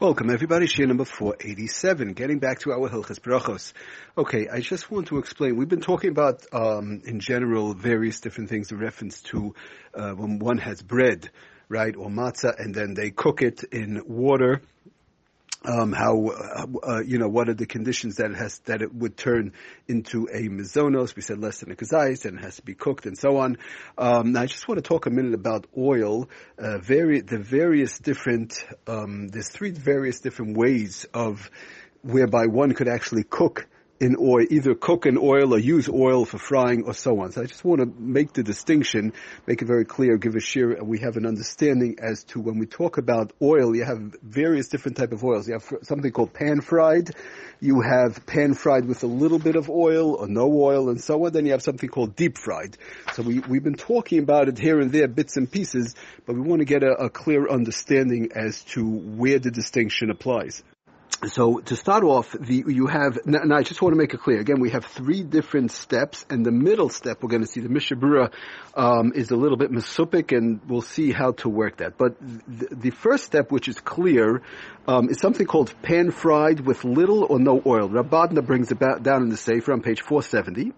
Welcome everybody, Shiur number 487, getting back to our Hilchas Brachos. Okay, I just want to explain, we've been talking about, um, in general, various different things in reference to, uh, when one has bread, right, or matzah, and then they cook it in water, um, how uh, uh, you know what are the conditions that it has that it would turn into a mizonos. We said less than a kazayis, and it has to be cooked and so on. Um, now I just want to talk a minute about oil. Uh, very the various different um, there's three various different ways of whereby one could actually cook in oil, either cook in oil or use oil for frying or so on. So I just want to make the distinction, make it very clear, give a share, we have an understanding as to when we talk about oil, you have various different type of oils. You have something called pan fried, you have pan fried with a little bit of oil or no oil and so on, then you have something called deep fried. So we, we've been talking about it here and there, bits and pieces, but we want to get a, a clear understanding as to where the distinction applies so to start off, the, you have, and I just want to make it clear, again, we have three different steps, and the middle step, we're going to see the Mishabura um, is a little bit mesupik, and we'll see how to work that. But the, the first step, which is clear, um, is something called pan fried with little or no oil. Rav Bodner brings it down in the Sefer on page 470,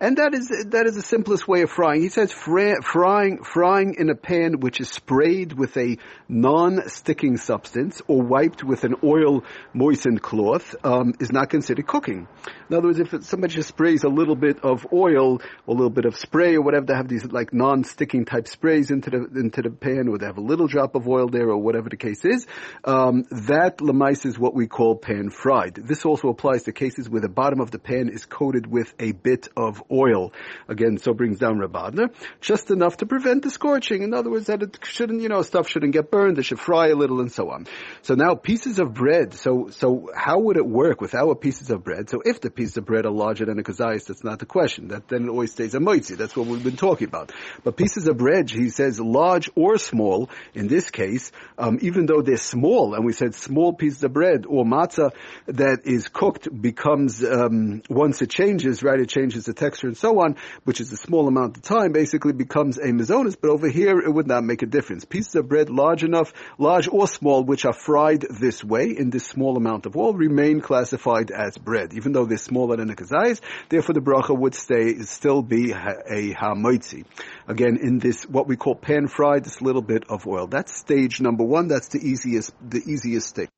and that is that is the simplest way of frying. He says fry, frying frying in a pan which is sprayed with a non-sticking substance or wiped with an oil moistened cloth um, is not considered cooking. In other words, if somebody just sprays a little bit of oil a little bit of spray or whatever, they have these like non-sticking type sprays into the into the pan, or they have a little drop of oil there, or whatever the case is. Um, that lemais is what we call pan fried. This also applies to cases where the bottom of the pan is coated with a bit of oil. Again, so brings down Rav Bodner, just enough to prevent the scorching. In other words, that it shouldn't, you know, stuff shouldn't get burned. It should fry a little and so on. So now pieces of bread. So so how would it work with our pieces of bread? So if the pieces of bread are larger than a kazayis, that's not the question. That then it always stays a moitzi. That's what we've been talking about. But pieces of bread, he says, large or small. In this case, um, even though they're small, and we said small pieces of bread or matzah that is cooked becomes um, once it changes, right? It changes the texture and so on, which is a small amount of time. Basically, becomes a mizonis. But over here, it would not make a difference. Pieces of bread large enough, large or small, which are fried this way in this small amount of oil, remain classified as bread, even though they're smaller than a kazayis. Therefore, the bracha would stay still be a hamoitzi. Again, in this what we call pan fried, this little bit of oil. That's stage number one. That's the easiest the easiest stage.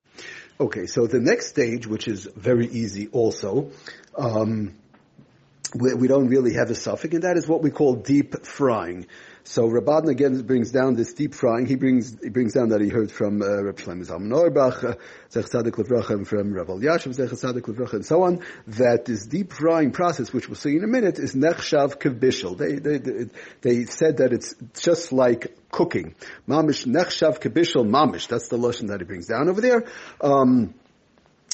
Okay, so the next stage, which is very easy also, um, we, we, don't really have a safek, and that is what we call deep frying. So Rav Bodner again brings down this deep frying. He brings he brings down that he heard from uh, Reb Shlomo Zalman Auerbach, uh, Zech Tzadik Levrachim from Rav Elyashiv Zech Tzadik Levrachim, and so on. That this deep frying process, which we'll see in a minute, is nechshav kibishel. They, they they they said that it's just like cooking. Mamish nechshav kibishel mamish. That's the lesson that he brings down over there. Um,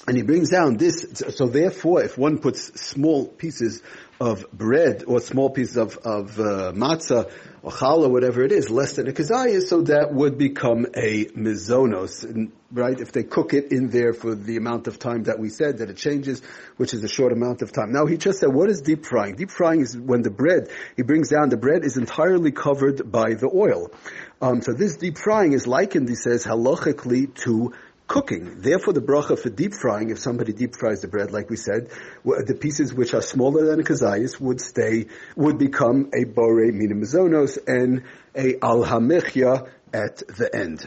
and he brings down this, so therefore, if one puts small pieces of bread or small pieces of, of uh, matzah or challah, whatever it is, less than a kazayah, so that would become a mizonos, right? If they cook it in there for the amount of time that we said that it changes, which is a short amount of time. Now he just said, what is deep frying? Deep frying is when the bread, he brings down, the bread is entirely covered by the oil. Um, so this deep frying is likened, he says, halachically to cooking. Therefore, the bracha for deep frying, if somebody deep fries the bread, like we said, the pieces which are smaller than a kazayas would stay, would become a bore minimizonos and a al at the end.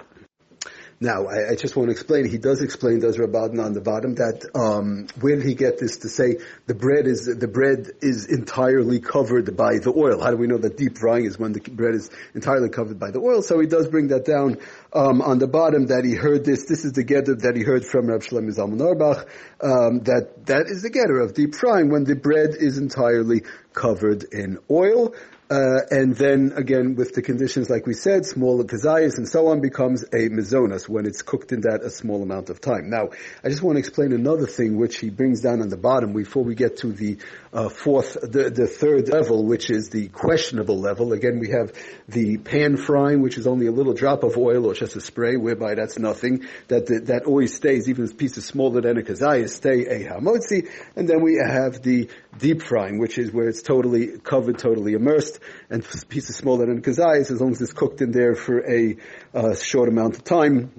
Now, I, I, just want to explain. He does explain, does Rav Bodner on the bottom, that um, where did he get this to say the bread is the bread is entirely covered by the oil? How do we know that deep frying is when the bread is entirely covered by the oil? So he does bring that down um, on the bottom that he heard this. This is the geder that he heard from Rab Shlomo Zalman Auerbach. Um, that that is the geder of deep frying when the bread is entirely covered in oil. Uh, and then again, with the conditions like we said, smaller kazayas and so on becomes a mizonas when it's cooked in that a small amount of time. Now, I just want to explain another thing which he brings down on the bottom before we get to the uh, fourth, the, the third level, which is the questionable level. Again, we have the pan frying, which is only a little drop of oil or just a spray, whereby that's nothing. That that always stays, even if pieces smaller than a kazayas stay a hamotzi. And then we have the deep frying, which is where it's totally covered, totally immersed, and pieces smaller than kazayas, as long as it's cooked in there for a uh, short amount of time,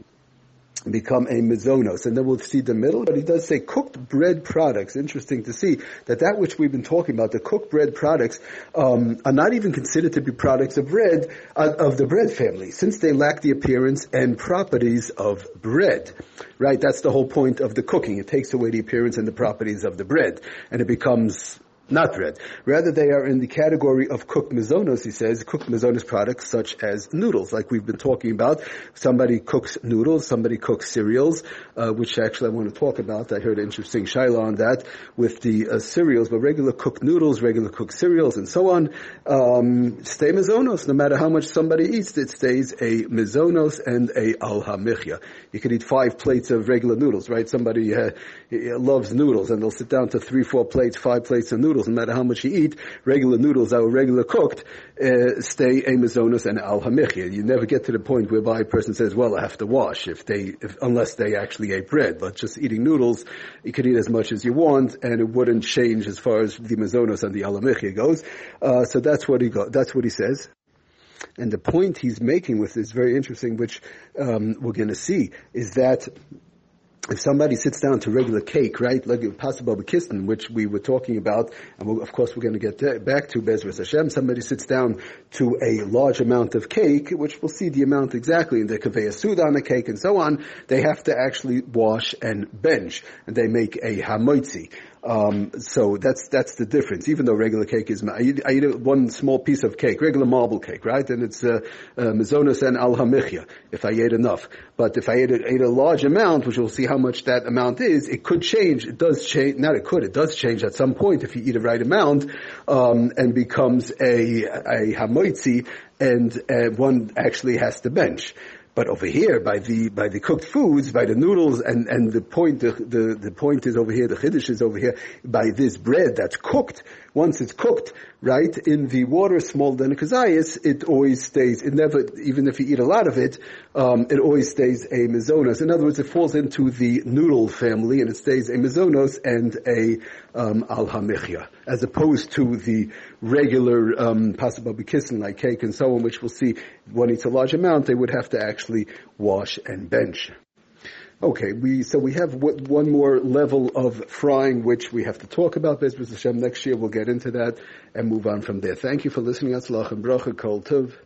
become a mizonos. And then we'll see the middle, but he does say cooked bread products. Interesting to see that that which we've been talking about, the cooked bread products, um, are not even considered to be products of bread, uh, of the bread family, since they lack the appearance and properties of bread. Right? That's the whole point of the cooking. It takes away the appearance and the properties of the bread. And it becomes not bread. Rather, they are in the category of cooked mizonos, he says, cooked mizonos products such as noodles, like we've been talking about. Somebody cooks noodles, somebody cooks cereals, uh, which actually I want to talk about. I heard an interesting shaila on that with the uh, cereals, but regular cooked noodles, regular cooked cereals, and so on, um, stay mizonos. No matter how much somebody eats, it stays a mizonos and a al hamichya. You could eat five plates of regular noodles, right? Somebody uh, loves noodles, and they'll sit down to three, four plates, five plates of noodles noodles, no matter how much you eat, regular noodles that were regular cooked, uh, stay a mazonas and al hamichya. You never get to the point whereby a person says, well, I have to wash if they, if, unless they actually ate bread. But just eating noodles, you could eat as much as you want and it wouldn't change as far as the mazonas and the al hamichya goes. Uh, so that's what he got, that's what he says. And the point he's making with this very interesting, which um, we're going to see, is that if somebody sits down to regular cake, right, like possible kistin, which we were talking about, and we'll, of course we're going to get back to Bezras Hashem, somebody sits down to a large amount of cake, which we'll see the amount exactly in the kaveh suda on the cake and so on, they have to actually wash and bench, and they make a hamoitzi. Um, so that's that's the difference. Even though regular cake is, I eat, I eat one small piece of cake, regular marble cake, right? And it's uh, uh, mizonos and al hamichya if I ate enough. But if I ate a, ate a large amount, which we'll see how much that amount is, it could change. It does change. Not it could. It does change at some point if you eat the right amount, um, and becomes a a hamoitzi, and uh, one actually has to bench. But over here, by the by the cooked foods, by the noodles, and and the point the the, the point is over here. The chiddush is over here by this bread that's cooked. Once it's cooked, right in the water, small than a kazayas, it always stays. It never, even if you eat a lot of it, um, it always stays a mizonos. In other words, it falls into the noodle family, and it stays a mizonos and a um, al as opposed to the regular um, possible kissin like cake and so on, which we'll see when it's a large amount, they would have to actually wash and bench. Okay, we so we have one more level of frying which we have to talk about. Bezras Hashem next year we'll get into that and move on from there. Thank you for listening. Hatzlacha and bracha kol tov.